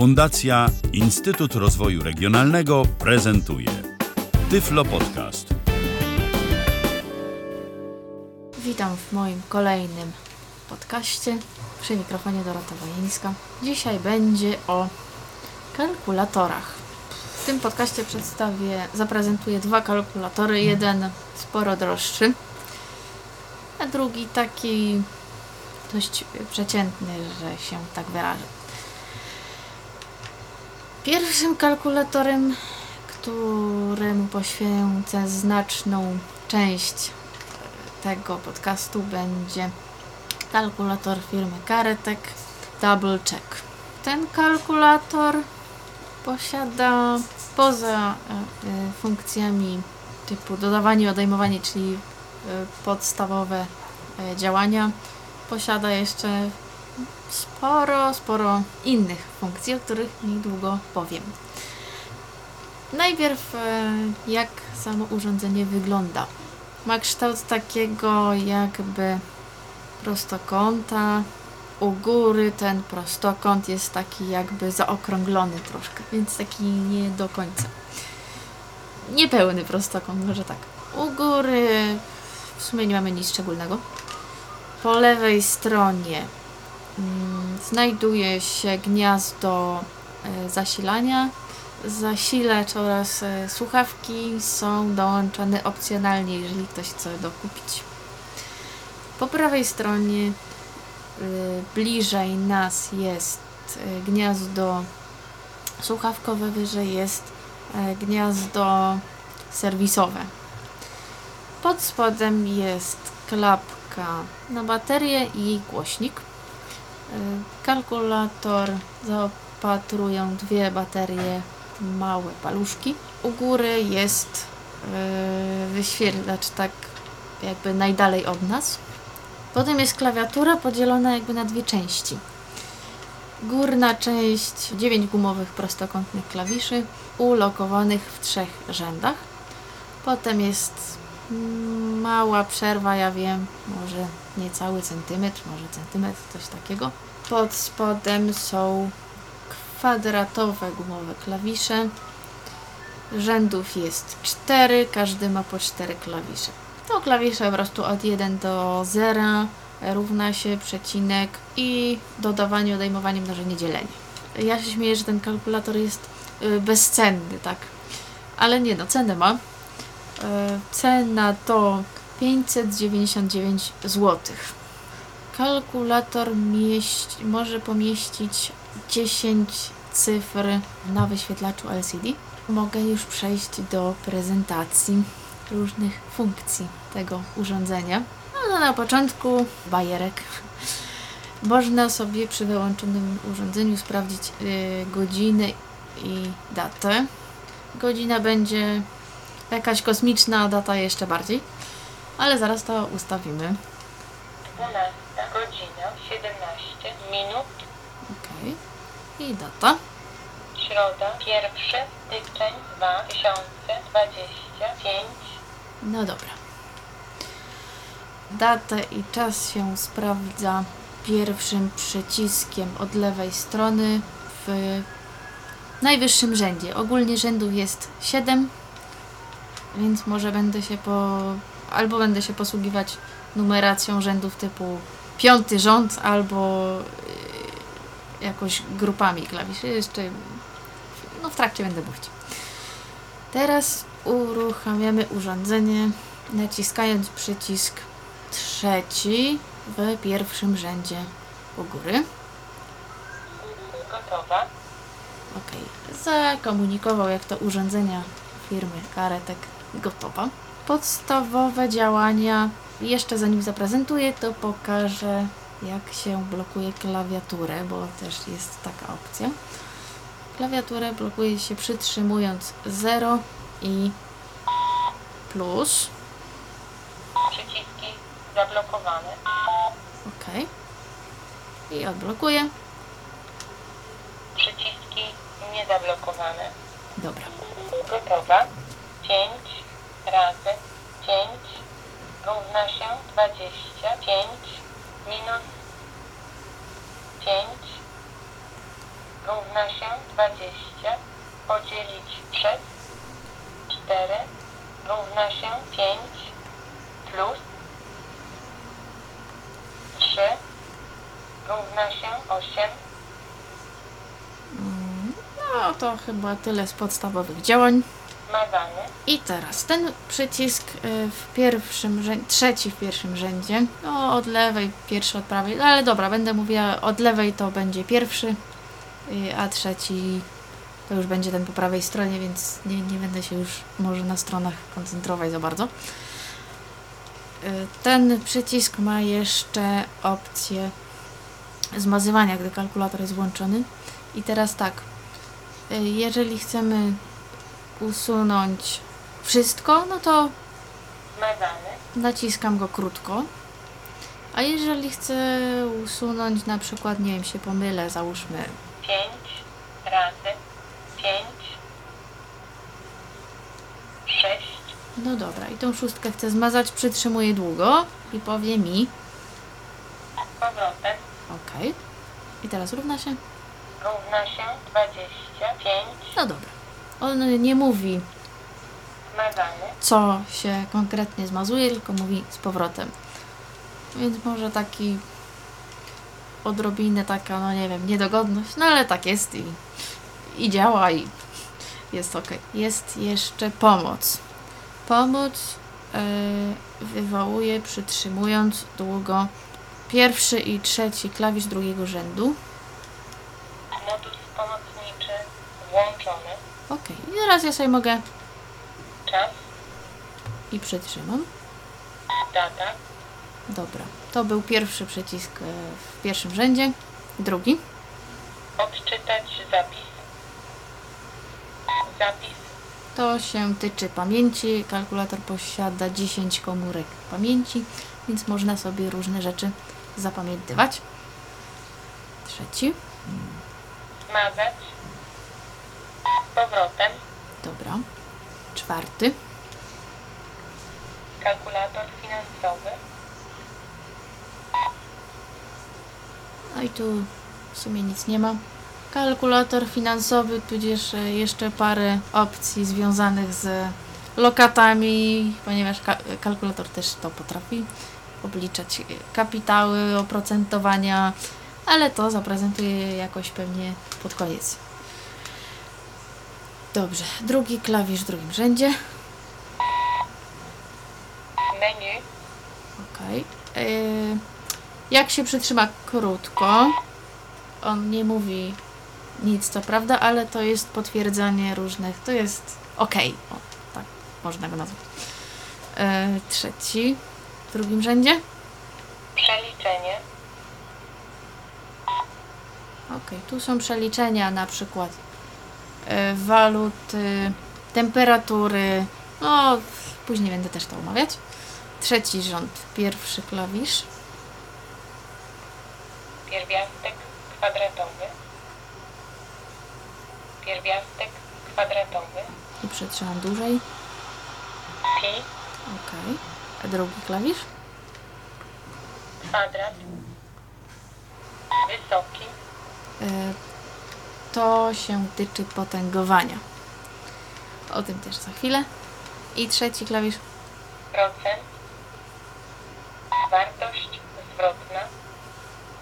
Fundacja Instytut Rozwoju Regionalnego prezentuje Tyflo Podcast. Witam w moim kolejnym podcaście. Przy mikrofonie Dorota Wojeńska. Dzisiaj będzie o kalkulatorach. W tym podcaście przedstawię, zaprezentuję dwa kalkulatory. Jeden sporo droższy, a drugi taki dość przeciętny, że się tak wyrażę. Pierwszym kalkulatorem, któremu poświęcę znaczną część tego podcastu będzie kalkulator firmy Karetek Double Check. Ten kalkulator posiada poza e, e, funkcjami typu dodawanie i odejmowanie, czyli e, podstawowe działania, posiada jeszcze sporo, sporo innych funkcji, o których niedługo powiem. Najpierw jak samo urządzenie wygląda. Ma kształt takiego jakby prostokąta. U góry ten prostokąt jest taki jakby zaokrąglony troszkę, więc taki nie do końca. Niepełny prostokąt, może tak. U góry w sumie nie mamy nic szczególnego. Po lewej stronie znajduje się gniazdo y, zasilania zasilacz oraz e, słuchawki są dołączone opcjonalnie, jeżeli ktoś chce dokupić. Po prawej stronie e, bliżej nas jest e, gniazdo słuchawkowe, wyżej jest gniazdo serwisowe. Pod spodem jest klapka na baterię i głośnik. Kalkulator zaopatrują dwie baterie małe paluszki. U góry jest yy, wyświetlacz tak jakby najdalej od nas. Potem jest klawiatura podzielona jakby na dwie części. Górna część 9 gumowych prostokątnych klawiszy ulokowanych w trzech rzędach. Potem jest mała przerwa, ja wiem, może niecały centymetr, może centymetr, coś takiego. Pod spodem są kwadratowe gumowe klawisze. Rzędów jest 4, każdy ma po 4 klawisze. To klawisze po prostu od 1 do 0 równa się przecinek i dodawanie, odejmowanie, mnożenie, dzielenie. Ja się śmieję, że ten kalkulator jest y, bezcenny, tak. Ale nie no, cenę ma. Y, cena to 599 zł. Kalkulator mieści, może pomieścić 10 cyfr na wyświetlaczu LCD. Mogę już przejść do prezentacji różnych funkcji tego urządzenia. No, no na początku bajerek. Można sobie przy wyłączonym urządzeniu sprawdzić yy, godzinę i datę. Godzina będzie jakaś kosmiczna, data jeszcze bardziej. Ale zaraz to ustawimy. 12 godzina 17 minut Ok. I data. Środa, 1 styczeń 2025. No dobra. Datę i czas się sprawdza pierwszym przyciskiem od lewej strony w najwyższym rzędzie. Ogólnie rzędów jest 7, więc może będę się po... albo będę się posługiwać numeracją rzędów typu piąty rząd, albo jakoś grupami klawiszy. Jeszcze no w trakcie będę mówić. Teraz uruchamiamy urządzenie naciskając przycisk trzeci w pierwszym rzędzie u góry. Gotowa. Ok. Zakomunikował jak to urządzenia firmy Karetek gotowa. Podstawowe działania jeszcze zanim zaprezentuję, to pokażę jak się blokuje klawiaturę, bo też jest taka opcja. Klawiaturę blokuje się przytrzymując 0 i plus. Przyciski zablokowane. OK. I odblokuję. Przyciski niezablokowane. Dobra. Gotowa. 5 razy 5 równa się 25 minus 5 równa się 20 podzielić przez 4 równa się 5 plus 3 równa się 8 No to chyba tyle z podstawowych działań. I teraz ten przycisk y, w pierwszym rzędzie, trzeci w pierwszym rzędzie, no od lewej, pierwszy od prawej, no ale dobra, będę mówiła od lewej to będzie pierwszy, y, a trzeci to już będzie ten po prawej stronie, więc nie, nie będę się już może na stronach koncentrować za bardzo. Y, Ten przycisk ma jeszcze opcję zmazywania, gdy kalkulator jest włączony. I teraz tak, jeżeli chcemy usunąć wszystko, no to naciskam go krótko. A jeżeli chcę usunąć na przykład, nie wiem, się pomylę, załóżmy 5 razy 5 6 No dobra, i tą szóstkę chcę zmazać, przytrzymuję długo i powie mi z powrotem OK. I teraz równa się. równa się 25 No dobra. On nie mówi, co się konkretnie zmazuje, tylko mówi z powrotem. Więc może taki odrobinę taka, no nie wiem, niedogodność, no ale tak jest i, i działa i jest ok. Jest jeszcze pomoc. Pomoc e, wywołuje przytrzymując długo pierwszy i trzeci klawisz drugiego rzędu. modus pomocniczy włączony Ok, i teraz ja sobie mogę czas i przytrzymam. data Dobra, to był pierwszy przycisk e, w pierwszym rzędzie. Drugi. odczytać zapis zapis To się tyczy pamięci. Kalkulator posiada 10 komórek pamięci, więc można sobie różne rzeczy zapamiętywać. Trzeci. zmazać powrotem Dobra. Czwarty. kalkulator finansowy No i tu w sumie nic nie ma. Kalkulator finansowy, tudzież e, jeszcze parę opcji związanych z lokatami, ponieważ ka- kalkulator też to potrafi obliczać e, kapitały, oprocentowania, ale to zaprezentuję jakoś pewnie pod koniec. Dobrze, drugi klawisz w drugim rzędzie. menu Okej. Yy, Jak się przytrzyma krótko, on nie mówi nic, co prawda, ale to jest potwierdzanie różnych. To jest ok. O, tak można go nazwać. Yy, trzeci w drugim rzędzie. przeliczenie Ok, tu są przeliczenia na przykład walut, yy, temperatury. No, później będę też to omawiać. Trzeci rząd, pierwszy klawisz. pierwiastek kwadratowy pierwiastek kwadratowy I przytrzymam dłużej. pi Ok. A drugi klawisz? kwadrat wysoki E, To się tyczy potęgowania. O tym też za chwilę. I trzeci klawisz. procent wartość zwrotna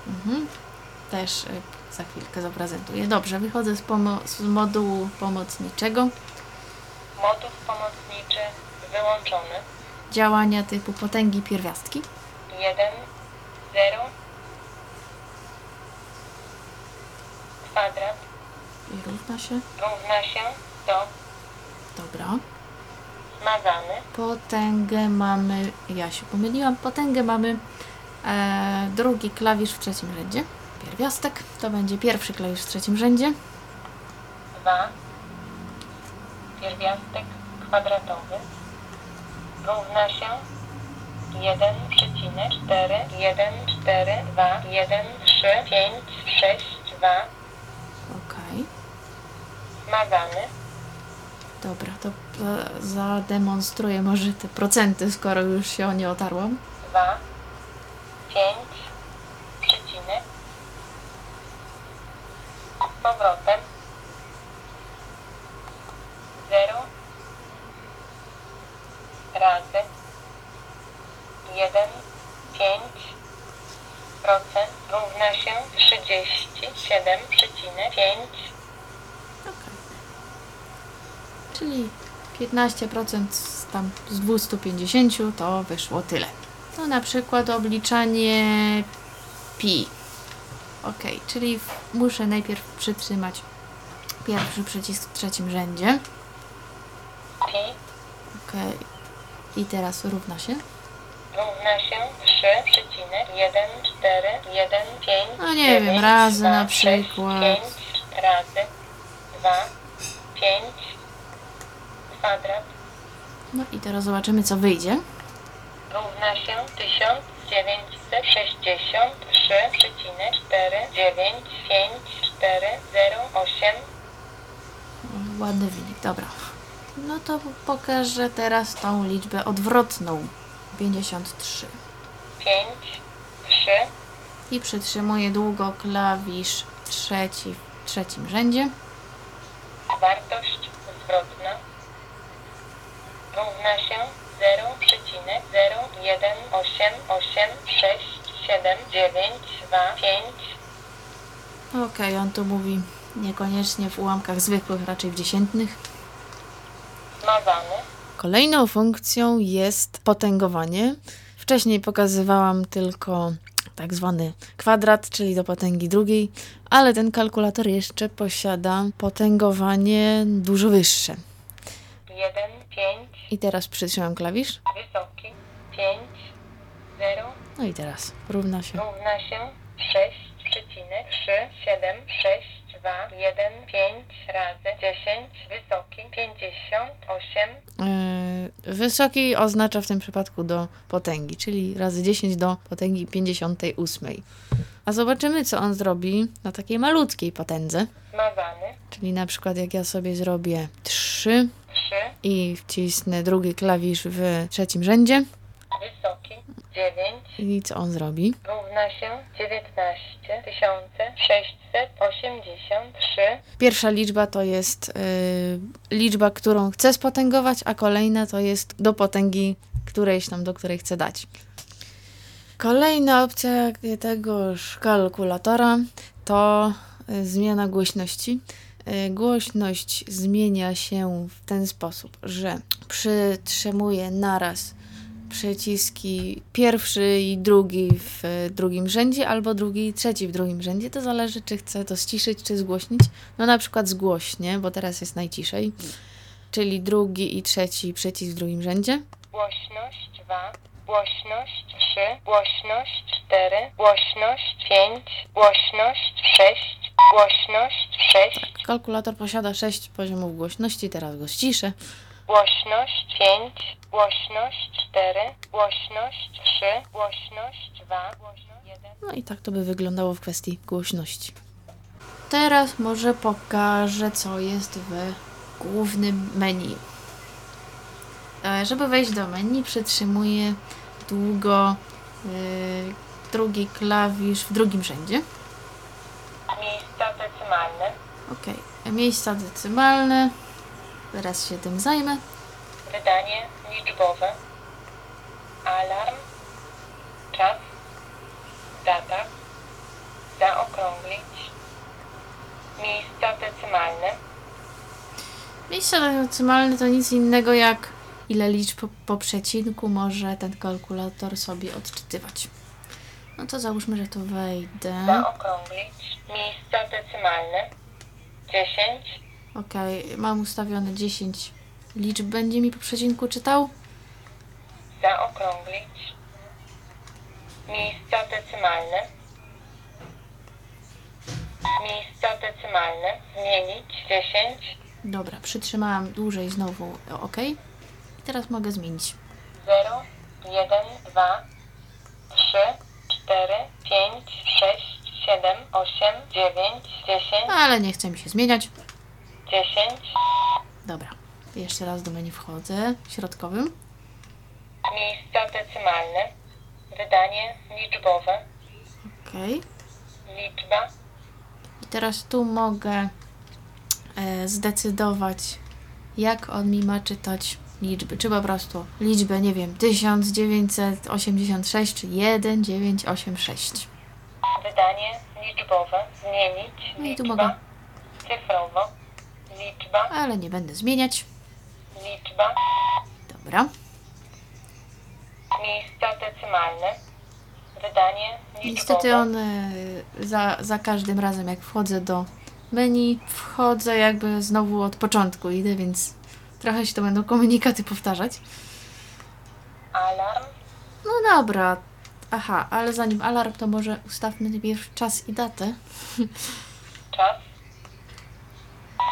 Mhm. Też e, za chwilkę zaprezentuję. Dobrze, wychodzę z, pomo- z modułu pomocniczego. modus pomocniczy wyłączony Działania typu potęgi pierwiastki. 1 0 kwadrat I równa się. równa się do Dobra. zmazany Potęgę mamy. Ja się pomyliłam. Potęgę mamy. E, drugi klawisz w trzecim rzędzie. Pierwiastek. To będzie pierwszy klawisz w trzecim rzędzie. 2 pierwiastek kwadratowy równa się 1,4 1 4 2 1 3 5 6 2 Okej wymagany. Dobra, to e, zademonstruję może te procenty, skoro już się o nie otarłam. 2, 5, przecinek. Z powrotem. 0 razy 1, 5 procent równa się 37,5 Czyli 15% z, tam z 250 to wyszło tyle. To na przykład obliczanie pi. Ok, czyli muszę najpierw przytrzymać pierwszy przycisk w trzecim rzędzie. pi Ok. I teraz równa się. równa się trzy przecinek jeden cztery jeden pięć No nie wiem, razy na przykład. pięć razy dwa pięć kwadrat No i teraz zobaczymy co wyjdzie. równa się 1963,4954008 O, Ładny wynik, dobra. No to pokażę teraz tą liczbę odwrotną. 53. 5 3 I przytrzymuję długo klawisz trzeci w trzecim rzędzie. wartość zwrotna równa się 0,188867925 Okej, on tu mówi niekoniecznie w ułamkach zwykłych, raczej w dziesiętnych. zmazany Kolejną funkcją jest potęgowanie. Wcześniej pokazywałam tylko tak zwany kwadrat, czyli do potęgi drugiej, ale ten kalkulator jeszcze posiada potęgowanie dużo wyższe. 1 5 I teraz przytrzymam klawisz. wysoki 5 0 No i teraz równa się. równa się 6,37761 razy 10 wysoki 58 Yy, wysoki oznacza w tym przypadku do potęgi, czyli razy 10 do potęgi 58. A zobaczymy, co on zrobi na takiej malutkiej potędze. zmazany Czyli na przykład jak ja sobie zrobię 3 3 i wcisnę drugi klawisz w trzecim rzędzie. wysoki 9 I co on zrobi? równa się 19683 Pierwsza liczba to jest yy, liczba, którą chcę spotęgować, a kolejna to jest do potęgi którejś tam, do której chcę dać. Kolejna opcja tegoż kalkulatora to y, zmiana głośności. Y, Głośność zmienia się w ten sposób, że przytrzymuję naraz przyciski pierwszy i drugi w drugim rzędzie, albo drugi i trzeci w drugim rzędzie. To zależy, czy chcę to ściszyć, czy zgłośnić. No na przykład zgłośnie, bo teraz jest najciszej. Czyli drugi i trzeci przycisk w drugim rzędzie. Głośność 2, głośność 3, głośność 4, głośność 5, głośność 6, głośność 6, Kalkulator posiada 6 poziomów głośności, teraz go ściszę. głośność 5, głośność 4, głośność 3, głośność 2, głośność 1. No i tak to by wyglądało w kwestii głośności. Teraz może pokażę, co jest w głównym menu. E, Żeby wejść do menu, przytrzymuję długo y, drugi klawisz w drugim rzędzie. Ok, miejsca decymalne. Teraz się tym zajmę. wydanie liczbowe, alarm, czas, data, zaokrąglić, miejsca decymaalne, Miejsca decymalne to nic innego jak ile liczb po, po przecinku może ten kalkulator sobie odczytywać. No to załóżmy, że tu wejdę. zaokrąglić, miejsca decymaalne, 10, Ok, mam ustawione 10 liczb. Będzie mi po przecinku czytał? zaokrąglić, miejsca decymaalne, miejsca decymaalne, zmienić 10, Dobra, przytrzymałam dłużej znowu OK. I teraz mogę zmienić. 0, 1, 2, 3, 4, 5, 6, 7, 8, 9, 10, Ale nie chce mi się zmieniać. 10, Dobra, jeszcze raz do menu wchodzę. Środkowym. miejsca decymaalne, wydanie liczbowe, OK. liczba, teraz tu mogę e, zdecydować, jak on mi ma czytać liczby. Czy po prostu liczbę, nie wiem, 1986 czy 1986. Wydanie liczbowe. Zmienić. No i tu liczba. mogę. Cyfrowo. Liczba. Ale nie będę zmieniać. Liczba. Dobra. Miejsca decymaalne. Wydanie liczbowe. Niestety on e, za, za każdym razem jak wchodzę do menu, wchodzę jakby znowu od początku idę, więc trochę się to będą komunikaty powtarzać. Alarm. No dobra. Aha, ale zanim alarm, to może ustawmy najpierw czas i datę. Czas.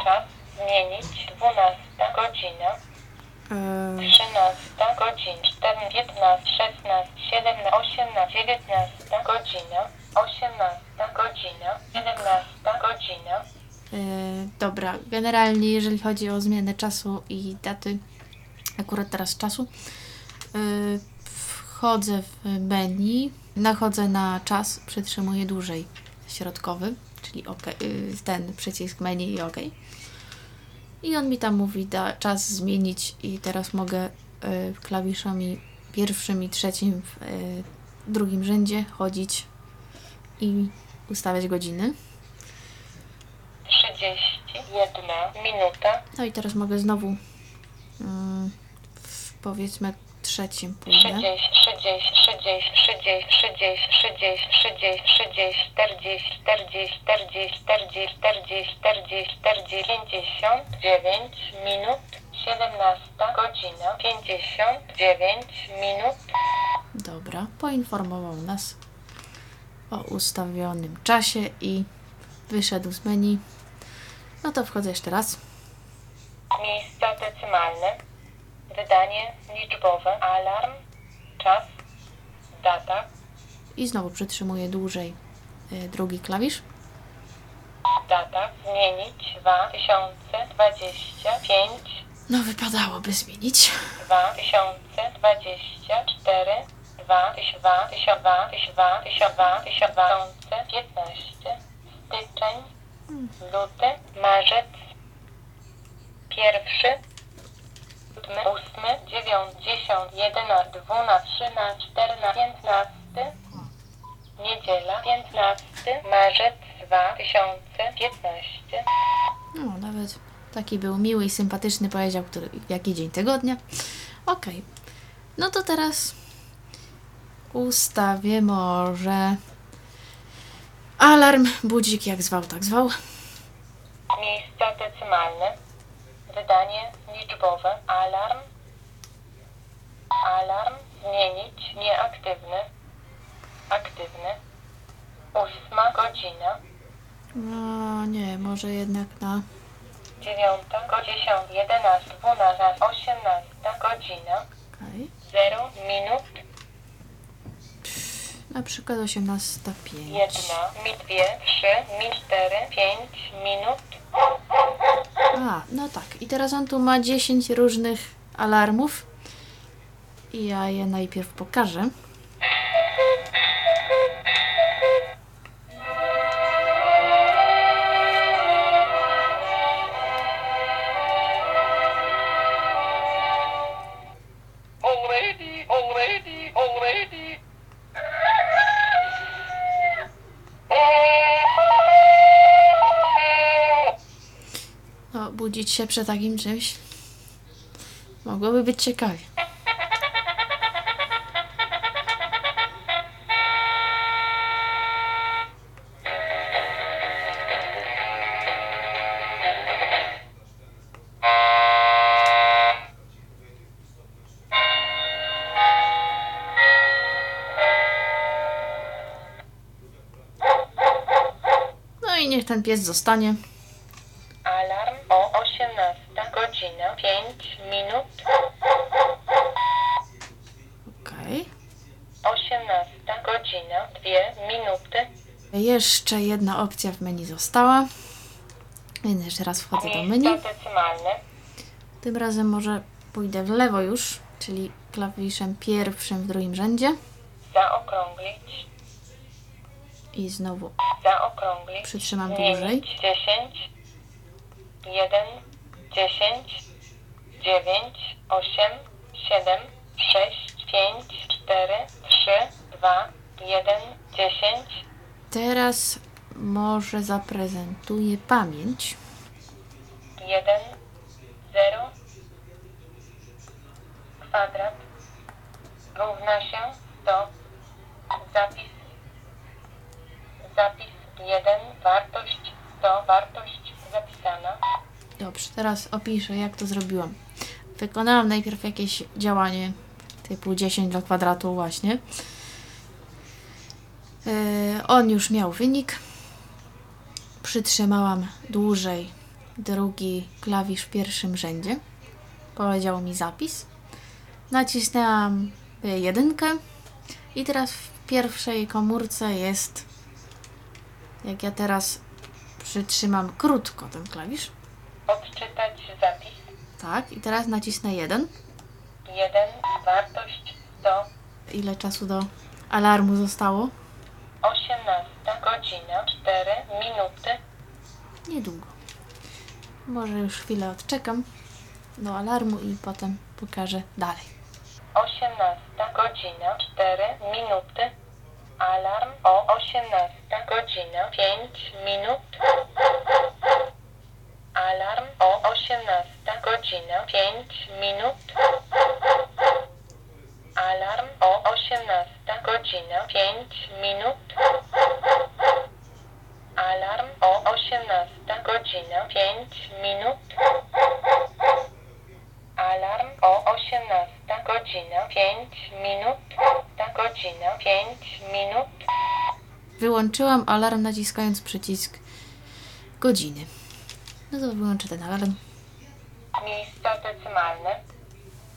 Czas. Zmienić. 12 godzina. Eee, 13 godzin, 14, 15, 16, 17, 18, 19 godzina, 18 godzina, 17 godzina, Yy, dobra, generalnie jeżeli chodzi o zmianę czasu i daty, akurat teraz czasu, yy, wchodzę w menu, nachodzę na czas, przytrzymuję dłużej środkowy, czyli OK, yy, ten przycisk menu i OK. I on mi tam mówi, da czas zmienić i teraz mogę yy, klawiszami pierwszym i trzecim w yy, drugim rzędzie chodzić i ustawiać godziny. 31 minuta, No i teraz mogę znowu mm, w powiedzmy trzecim pójdę. 30, 30, 30, 30, 30, 30, 30, 30, 40, 40, 40, 40, 40, 40, 40, 59 minut, 17 godzina, 59 minut, Dobra, poinformował nas o ustawionym czasie i wyszedł z menu. No to wchodzę jeszcze raz. Miejsca decymaalne. Wydanie liczbowe. Alarm. Czas. Data. I znowu przytrzymuję dłużej y, drugi klawisz. Data. Zmienić. 2025. No wypadałoby zmienić. 2024. 2015. Styczeń. Luty. Marzec. Pierwszy. Ósmy, dziewiąty, dziesiąty, jedenasty, dwunasty, trzynasty, czternasty, piętnasty. Niedziela, 15 marzec 2015. No, nawet taki był miły i sympatyczny, powiedział, który, jaki dzień tygodnia. Okej. No to teraz ustawię może alarm, budzik, jak zwał, tak zwał. Miejsca decymaalne. Wydanie liczbowe. Alarm. Alarm. Zmienić. Nieaktywny. Aktywny. Ósma godzina. No nie, może jednak na Dziewiąta, dziesiąta, jedenasta, dwunasta, osiemnasta godzina. okej. Zero minut. Na przykład 18.05. Jedna, mi dwie, trzy, mi cztery, pięć minut. A, no tak. I teraz on tu ma 10 różnych alarmów. I ja je najpierw pokażę. Budzić się przy takim czymś. Mogłoby być ciekawie. No i niech ten pies zostanie. Alarm o 18 godzina 5 minut. Okej. 18 godzina 2 minuty. Jeszcze jedna opcja w menu została. Więc jeszcze raz wchodzę do menu. Tym razem może pójdę w lewo już, czyli klawiszem pierwszym w drugim rzędzie. Zaokrąglić. I znowu Zaokrąglić. Przytrzymam dłużej. 10, 1, 10, 9, 8, 7, 6, 5, 4, 3, 2, 1, 10, Teraz może zaprezentuję pamięć. 1, 0, kwadrat równa się 100, zapis, zapis 1, wartość 100, wartość zapisana, Dobrze, teraz opiszę, jak to zrobiłam. Wykonałam najpierw jakieś działanie typu 10 do kwadratu właśnie. Yy, on już miał wynik. Przytrzymałam dłużej drugi klawisz w pierwszym rzędzie. Powiedział mi zapis. Nacisnęłam jedynkę i teraz w pierwszej komórce jest jak ja teraz przytrzymam krótko ten klawisz. odczytać zapis, Tak, i teraz nacisnę 1. 1, wartość 100, Ile czasu do alarmu zostało? 18 godzina 4 minuty Niedługo. Może już chwilę odczekam do alarmu i potem pokażę dalej. 18 godzina 4 minuty alarm o 18 godzina 5 minut alarm o 18 godzina 5 minut alarm o 18 godzina 5 minut alarm o 18 godzina 5 minut Alarm o 18 godzina 5 minut. Ta godzina 5 minut. Wyłączyłam alarm naciskając przycisk godziny. No to wyłączę ten alarm. Miejsca decymaalne.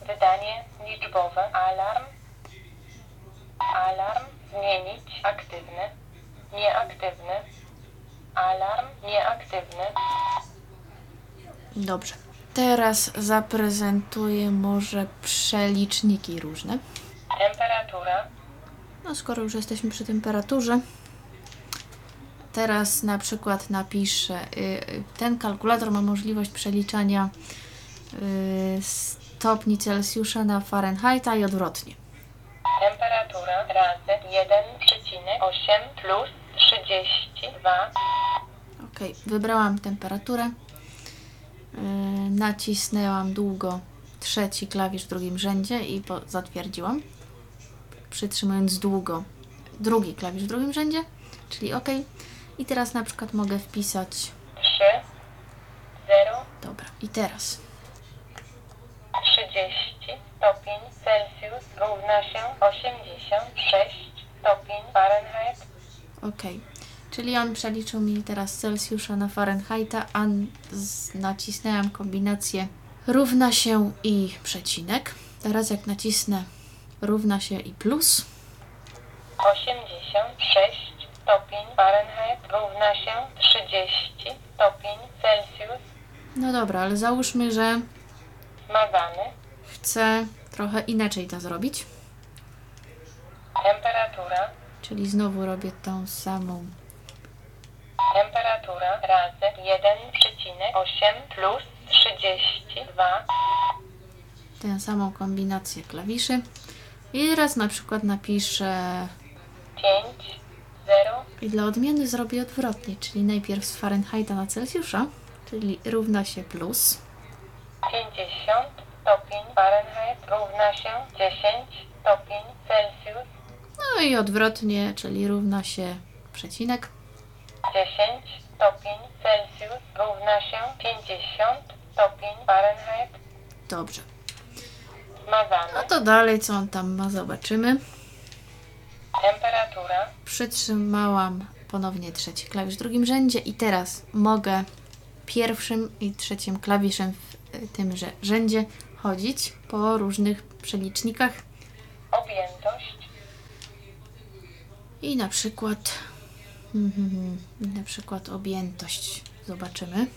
Wydanie liczbowe. Alarm. Alarm. Zmienić. Aktywny. Nieaktywny. Alarm. Nieaktywny. Dobrze. Teraz zaprezentuję może przeliczniki różne. Temperatura. No skoro już jesteśmy przy temperaturze, teraz na przykład napiszę, y, y, ten kalkulator ma możliwość przeliczania y, stopni Celsjusza na Fahrenheita i odwrotnie. Temperatura razy 1,8 plus 32. Ok, wybrałam temperaturę, y, nacisnęłam długo trzeci klawisz w drugim rzędzie i zatwierdziłam, przytrzymując długo drugi klawisz w drugim rzędzie, czyli ok. I teraz na przykład mogę wpisać, 3. 0. dobra, i teraz 30 stopień Celsjus równa się 86 stopień Fahrenheit. Ok, czyli on przeliczył mi teraz Celsjusza na Fahrenheita, a nacisnęłam kombinację równa się i przecinek. Teraz jak nacisnę równa się i plus, 86 stopień Fahrenheit równa się 30 stopień Celsjus. no dobra, ale załóżmy, że Zmazany. chcę trochę inaczej to zrobić, Temperatura. czyli znowu robię tą samą, Temperatura razy 1,8 plus 32. tę samą kombinację klawiszy. I teraz na przykład napiszę 5, 0, i dla odmiany zrobię odwrotnie, czyli najpierw z Fahrenheita na Celsjusza, czyli równa się plus, 50 stopień Fahrenheit równa się 10 stopień Celsjus. no i odwrotnie, czyli równa się przecinek. 10 stopień Celsjus równa się 50 stopień Fahrenheit. Dobrze. Zmazany. No to dalej, co on tam ma, zobaczymy. Temperatura. Przytrzymałam ponownie trzeci klawisz w drugim rzędzie i teraz mogę pierwszym i trzecim klawiszem w tymże rzędzie chodzić po różnych przelicznikach Objętość. i na przykład mhm, na przykład objętość zobaczymy.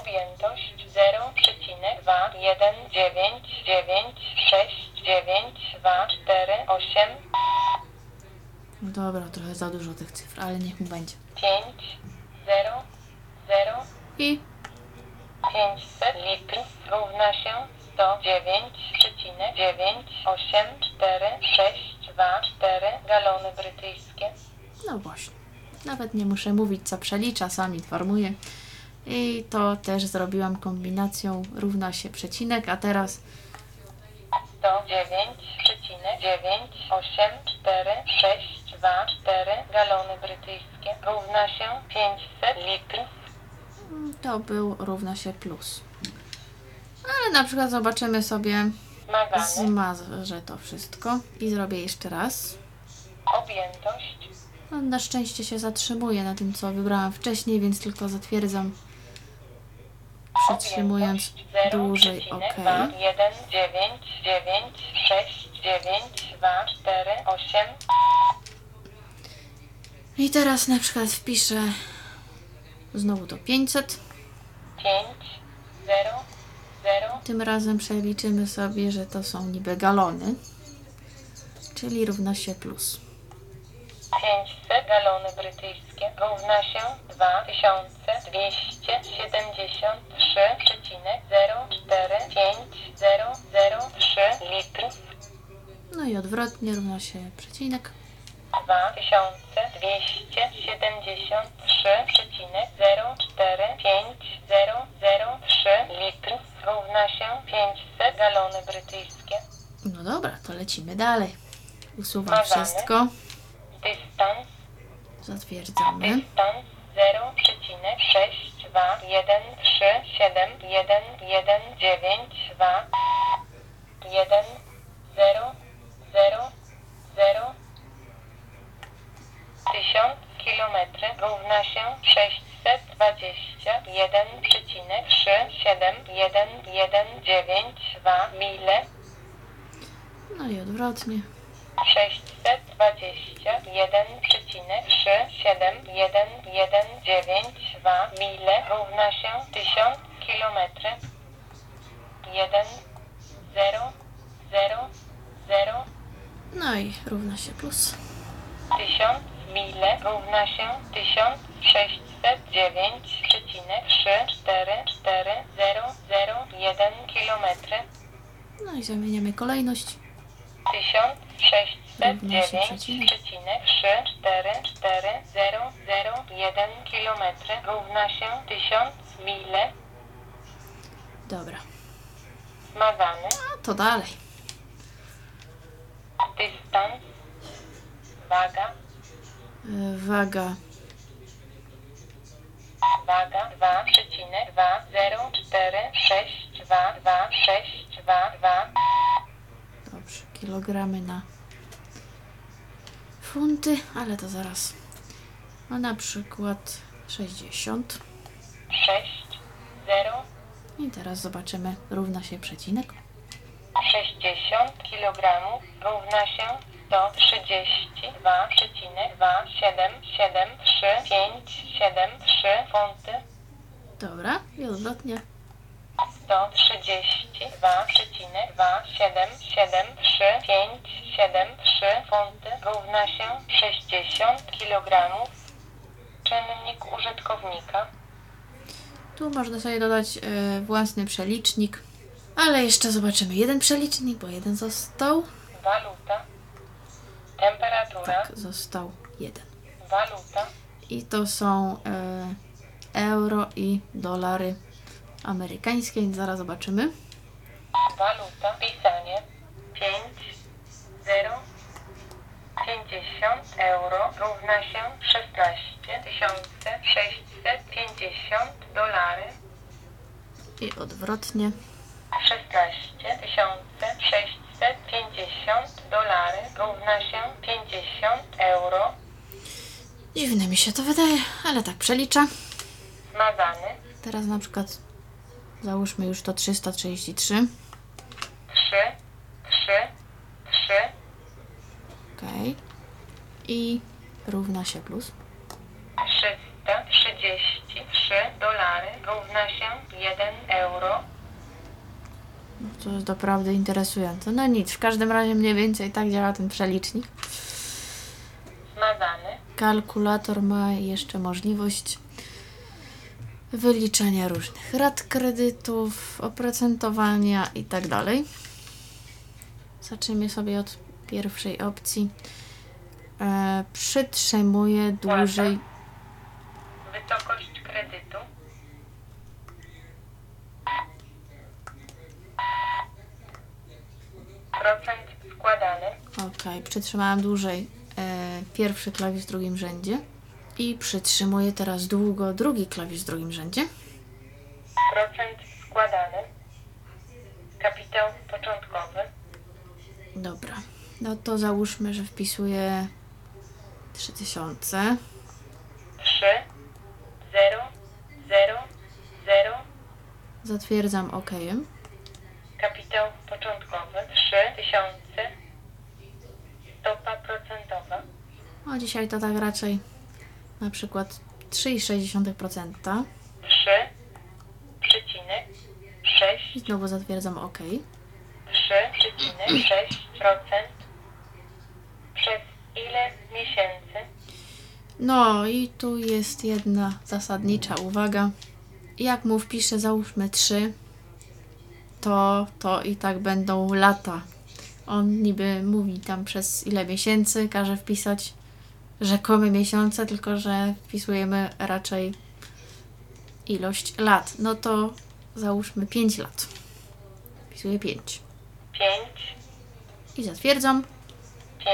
Objętość 0,2, 1, 9, 9, 6, 9, 2, 4, 8. No dobra, trochę za dużo tych cyfr, ale niech mu będzie. 5, 0, 0, I 500 litrów równa się 109,9, 8, 4, 6, 2, 4 galony brytyjskie. no właśnie. Nawet nie muszę mówić, co przelicza, sam informuje. I to też zrobiłam kombinacją równa się przecinek, a teraz 109,9, 8, 4, 6, 2, 4 galony brytyjskie równa się 500 litrów. To był równa się plus. Ale na przykład zobaczymy sobie, zmażę to wszystko i zrobię jeszcze raz. objętość, No, na szczęście się zatrzymuję na tym, co wybrałam wcześniej, więc tylko zatwierdzam, przytrzymując dłużej OK. 0,2, 1, 9, 9, 6, 9, 2, 4, 8, I teraz na przykład wpiszę znowu to 500. 5, 0, 0, Tym razem przeliczymy sobie, że to są niby galony, czyli równa się plus. 500 galony brytyjskie równa się 2273,04,003 litrów. No i odwrotnie równa się przecinek. 2273,04,003 litrów równa się 500 galony brytyjskie. No dobra, to lecimy dalej. Usuwam Zmazane. wszystko, Dystans zatwierdzamy. Dystans 0,621371192 1 0 0 0 1000 kilometry równa się 621,37119 mile No i odwrotnie. 621,37119 mile równa się 1000 kilometry. 1, 0, 0, 0, No i równa się plus. 1000 mile równa się 1609,344,001 kilometry. No i zamieniamy kolejność. 1609,344,001 kilometry równa się 1000 mile. Dobra, Zmazany. a to dalej. Dystans. Waga. Waga Waga 2,204622262. Dobrze, kilogramy na funty, ale to zaraz. A na przykład 60. 6, 0, I teraz zobaczymy, równa się przecinek. 60 kg równa się 132,273,573 funty. Dobra, i odwrotnie. 132,273,573 funty równa się 60 kg. Czynnik użytkownika. Tu można sobie dodać e, własny przelicznik. Ale jeszcze zobaczymy jeden przelicznik, bo jeden został. Waluta. Temperatura. Tak, został jeden. Waluta. I to są e, euro i dolary amerykańskie, więc zaraz zobaczymy. Waluta. Pisanie. 5, 0, 50 euro równa się 16 650 dolary. I odwrotnie. 16 650 dolary równa się 50 euro. Dziwne mi się to wydaje, ale tak przelicza. Zmazany. Teraz na przykład załóżmy już to 333. 3, 3, 3, Ok. I równa się plus. 333 dolary równa się 1 euro. To jest doprawdy interesujące. No nic, w każdym razie mniej więcej tak działa ten przelicznik. kalkulator ma jeszcze możliwość wyliczenia różnych rat kredytów, oprocentowania i tak dalej. Zacznijmy sobie od pierwszej opcji. E, przytrzymuję dłużej. Wysokość kredytu. Procent składany. Ok, przytrzymałam dłużej e, pierwszy klawisz w drugim rzędzie. I przytrzymuję teraz długo drugi klawisz w drugim rzędzie. Procent składany. Kapitał początkowy. Dobra. No to załóżmy, że wpisuję 3000. 3, 0, 0, 0. Zatwierdzam OK. Kapitał początkowy 3000. Stopa procentowa. A dzisiaj to tak raczej na przykład 3,6%. 3, przecinek 6, I znowu zatwierdzam OK. 3,6% przez ile miesięcy? No i tu jest jedna zasadnicza uwaga. Jak mu wpiszę załóżmy 3, to to i tak będą lata. On niby mówi tam przez ile miesięcy, każe wpisać rzekome miesiące, tylko że wpisujemy raczej ilość lat. No to załóżmy 5 lat. Wpisuję 5. 5, I zatwierdzam. 5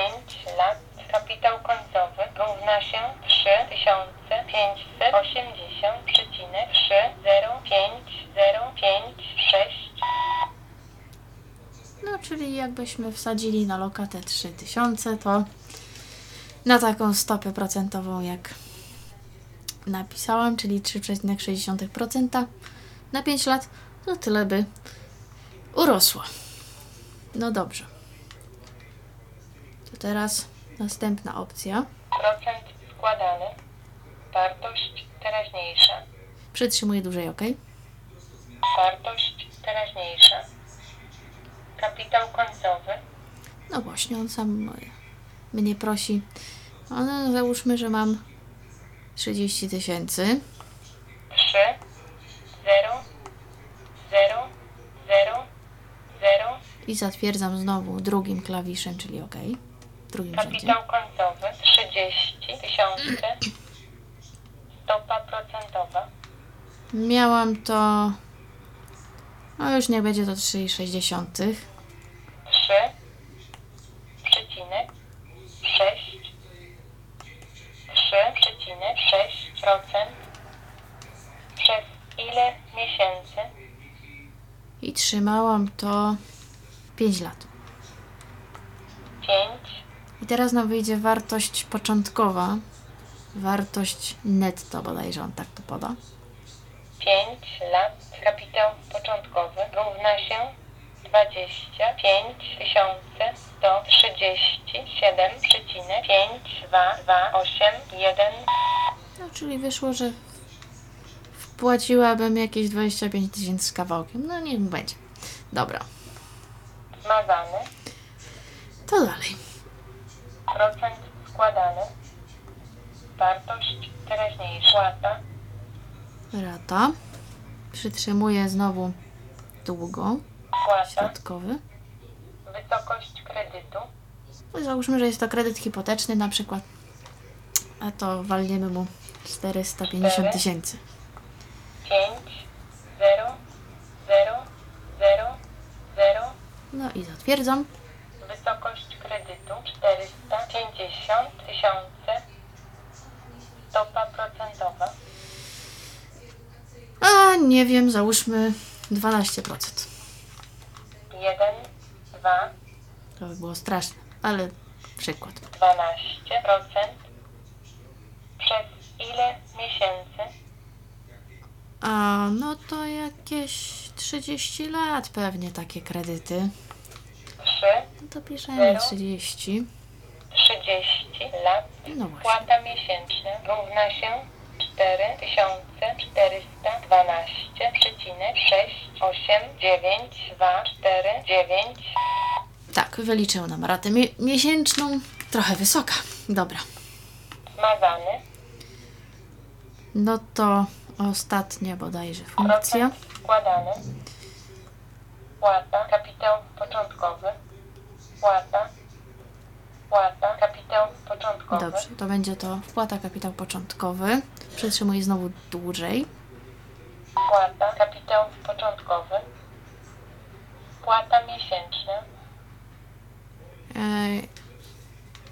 lat. Kapitał końcowy równa się 3580,30506. No, czyli jakbyśmy wsadzili na lokatę 3000, to na taką stopę procentową, jak napisałam, czyli 3,6% na 5 lat, to tyle by urosło. No dobrze. To teraz następna opcja. Procent składany. Wartość teraźniejsza. Przytrzymuję dłużej OK. Wartość teraźniejsza. Kapitał końcowy. No właśnie, on sam mnie prosi. No, załóżmy, że mam 30 tysięcy. 3, 0, 0, 0, 0. I zatwierdzam znowu drugim klawiszem, czyli OK. Drugim rzędzie. Kapitał końcowy 30 tysięcy. Stopa procentowa. Miałam to. No już nie będzie to 3,6. 3, przecinek 6, 3,6% przez ile miesięcy? I trzymałam to 5 lat. 5, I teraz nam wyjdzie wartość początkowa. Wartość netto bodajże on tak to poda. 5 lat. Kapitał początkowy równa się 25 137,5228,1 No, czyli wyszło, że wpłaciłabym jakieś 25 tysięcy z kawałkiem. No niech będzie. Dobra, zmazany. to dalej. Procent składany. Wartość teraźniejsza. Płata. Rata. Przytrzymuję znowu długo. Płata. Środkowy. Wysokość kredytu. No, Załóżmy, że jest to kredyt hipoteczny na przykład. A to walniemy mu 450 tysięcy. 5, 0, 0, 0, 0. No i zatwierdzam. Wysokość kredytu 450 tysiące. Stopa procentowa. A nie wiem, załóżmy 12%. 1, 2, To by było straszne, ale przykład. 12%. Przez ile miesięcy? A no to jakieś 30 lat pewnie takie kredyty. 3, No to piszemy 30. 30 lat. No właśnie. Płata miesięczna równa się 4412,689. Tak, wyliczył nam ratę mi- miesięczną. Trochę wysoka. Dobra. Zmazany. No to ostatnia bodajże funkcja. Procent składany. Płata. Kapitał początkowy. Płata. Płata. Kapitał początkowy. Dobrze, to będzie to wpłata kapitał początkowy. Przytrzymuję znowu dłużej. Płata. Kapitał początkowy. Płata miesięczna. E,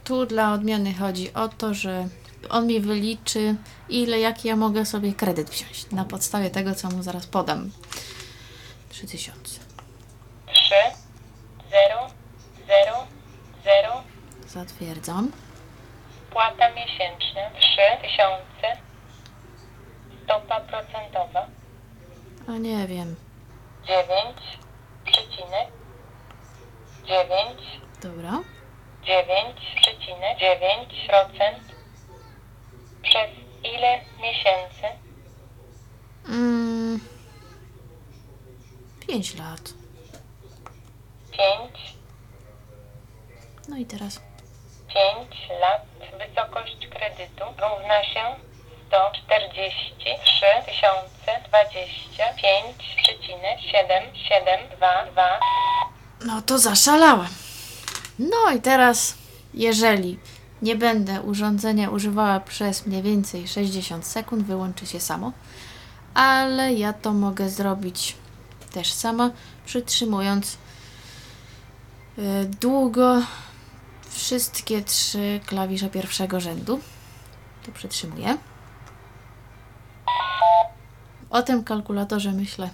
Tu dla odmiany chodzi o to, że on mi wyliczy, ile, jaki ja mogę sobie kredyt wziąć na podstawie tego, co mu zaraz podam. 3000. 3 0 0 0 Zatwierdzam. Płata miesięczna 3000 Stopa procentowa A nie wiem. 9 przecinek 9 Dobra. 9 przecinek 9 procent przez ile miesięcy? Mm, 5 lat. 5 No i teraz 5 lat wysokość kredytu równa się 143 25,772 No to zaszalałem. No i teraz, jeżeli nie będę urządzenia używała przez mniej więcej 60 sekund, wyłączy się samo. Ale ja to mogę zrobić też sama, przytrzymując y, długo wszystkie trzy klawisze pierwszego rzędu. To przytrzymuję. O tym kalkulatorze myślę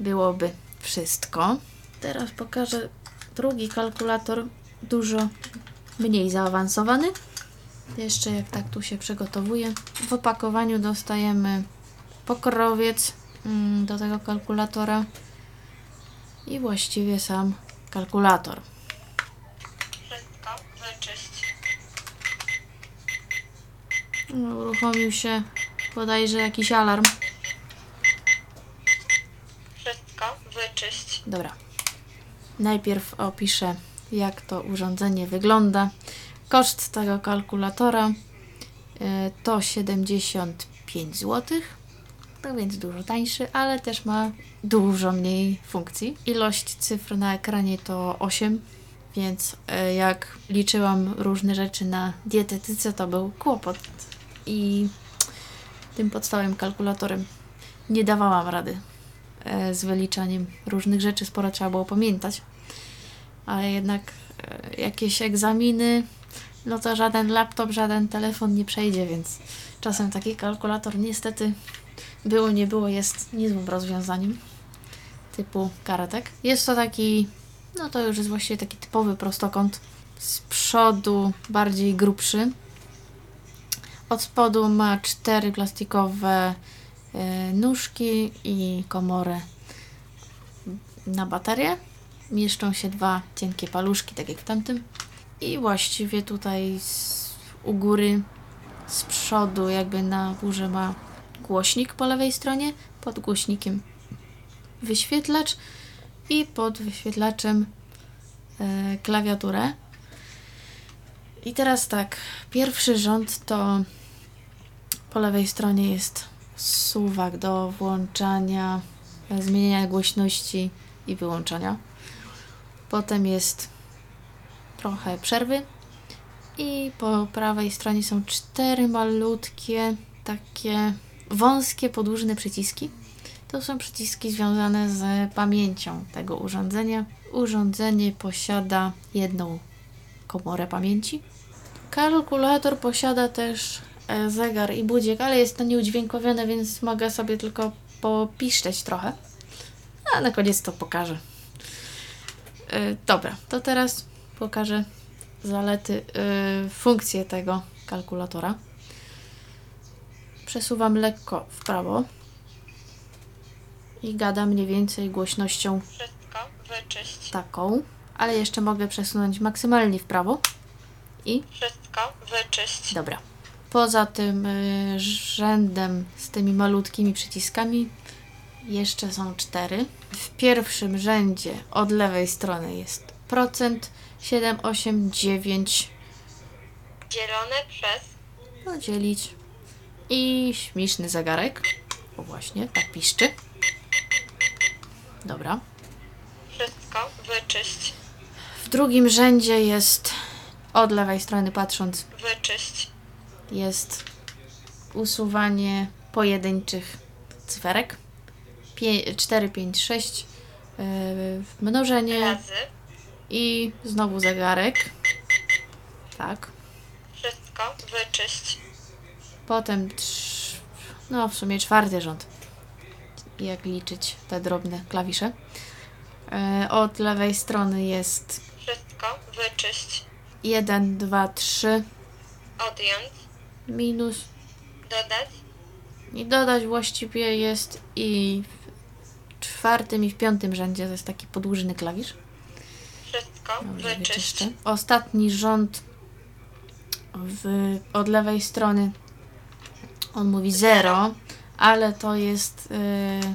byłoby wszystko. Teraz pokażę drugi kalkulator, dużo mniej zaawansowany. Jeszcze jak tak tu się przygotowuje. W opakowaniu dostajemy pokrowiec mm, do tego kalkulatora i właściwie sam kalkulator. Wszystko wyczyść. No, Uruchomił się bodajże jakiś alarm. Wszystko wyczyść. Dobra. Najpierw opiszę, jak to urządzenie wygląda. Koszt tego kalkulatora y, to 75 zł. To więc dużo tańszy, ale też ma dużo mniej funkcji. Ilość cyfr na ekranie to 8, więc y, jak liczyłam różne rzeczy na dietetyce, to był kłopot. I tym podstawowym kalkulatorem nie dawałam rady e, z wyliczaniem różnych rzeczy, sporo trzeba było pamiętać. Ale jednak e, jakieś egzaminy, no to żaden laptop, żaden telefon nie przejdzie, więc czasem taki kalkulator niestety było, nie było, jest niezłym rozwiązaniem typu karatek. Jest to taki, no to już jest właściwie taki typowy prostokąt. Z przodu bardziej grubszy. Od spodu ma cztery plastikowe e, nóżki i komorę na baterię. Mieszczą się dwa cienkie paluszki, tak jak w tamtym. I właściwie tutaj z, u góry, z przodu, jakby na górze ma głośnik po lewej stronie, pod głośnikiem wyświetlacz i pod wyświetlaczem e, klawiaturę. I teraz tak, pierwszy rząd to po lewej stronie jest suwak do włączania, zmieniania głośności i wyłączania. Potem jest trochę przerwy i po prawej stronie są cztery malutkie, takie wąskie, podłużne przyciski. To są przyciski związane z pamięcią tego urządzenia. Urządzenie posiada jedną komorę pamięci. Kalkulator posiada też zegar i budzik, ale jest to nieudźwiękowione, więc mogę sobie tylko popiszczeć trochę. A na koniec to pokażę. E, Dobra, to teraz pokażę zalety, e, funkcje tego kalkulatora. Przesuwam lekko w prawo i gada mniej więcej głośnością Wszystko wyczyść. taką, ale jeszcze mogę przesunąć maksymalnie w prawo i Wszystko wyczyść. Dobra. Poza tym y, rzędem z tymi malutkimi przyciskami jeszcze są cztery. W pierwszym rzędzie od lewej strony jest procent 7, 8, 9, Dzielone przez podzielić. I śmieszny zegarek. O właśnie, tak piszczy. Dobra. Wszystko wyczyść. W drugim rzędzie jest, od lewej strony patrząc, Wyczyść. Jest usuwanie pojedynczych cyferek. 4, 5, 6, yy, mnożenie Razy. i znowu zegarek. Tak. Wszystko wyczyść. Potem, trz- no w sumie czwarty rząd. Jak liczyć te drobne klawisze. Yy, od lewej strony jest Wszystko wyczyść. 1, 2, 3, Odjąć. Minus Dodać. I dodać właściwie jest i w czwartym i w piątym rzędzie to jest taki podłużny klawisz. Wszystko Dobrze, wyczyszczę. Ostatni rząd w, od lewej strony on mówi 0, ale to jest y,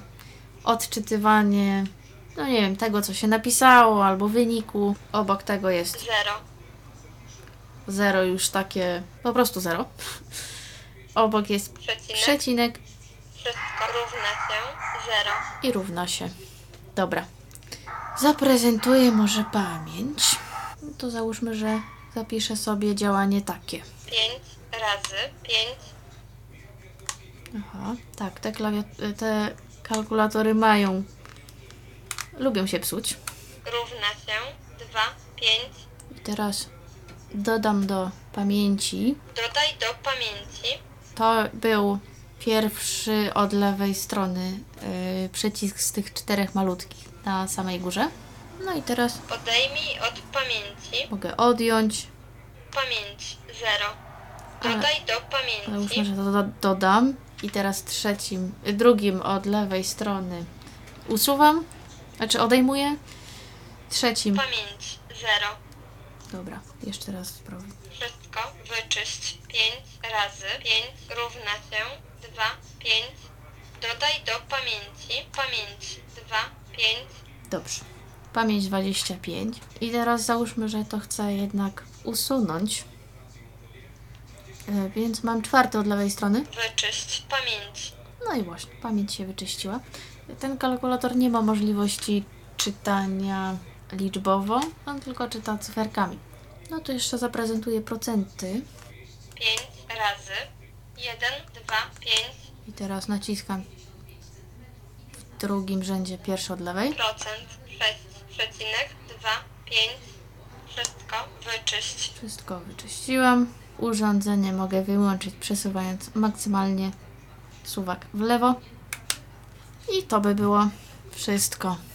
odczytywanie no nie wiem, tego co się napisało albo wyniku. Obok tego jest Zero. 0 już takie, po prostu 0. Obok jest Przecinek. przecinek Wszystko równa się. Zero. i równa się. Dobra. Zaprezentuję może pamięć. No To załóżmy, że zapiszę sobie działanie takie. Pięć razy pięć. Aha, tak, te, te kalkulatory mają. Lubią się psuć. Równa się. Dwa. Pięć. I teraz dodam do pamięci. Dodaj do pamięci. To był pierwszy od lewej strony yy, przycisk z tych czterech malutkich na samej górze. No i teraz Odejmij od pamięci. mogę odjąć. Pamięć. Zero. Ale- Dodaj do Załóżmy, pamięci. że to do, dodam. I teraz trzecim, y, drugim od lewej strony usuwam, znaczy odejmuję. Trzecim, Pamięć. Zero. Dobra, jeszcze raz spróbuję. Wszystko wyczyść. Pięć razy pięć równa się. Dwa. Pięć. Dodaj do pamięci. Pamięć. Dwa. Pięć. Dobrze. Pamięć 25. I teraz załóżmy, że to chcę jednak usunąć. E, Więc mam czwarty od lewej strony. Wyczyść. Pamięć. No i właśnie, pamięć się wyczyściła. Ten kalkulator nie ma możliwości czytania liczbowo, on tylko czyta cyferkami. No to jeszcze zaprezentuję procenty. Pięć razy. Jeden. Dwa. Pięć. I teraz naciskam w drugim rzędzie pierwszy od lewej. Procent. Sześć. Przecinek. Dwa. Pięć. Wszystko wyczyść. Wszystko wyczyściłam. Urządzenie mogę wyłączyć przesuwając maksymalnie suwak w lewo. I to by było wszystko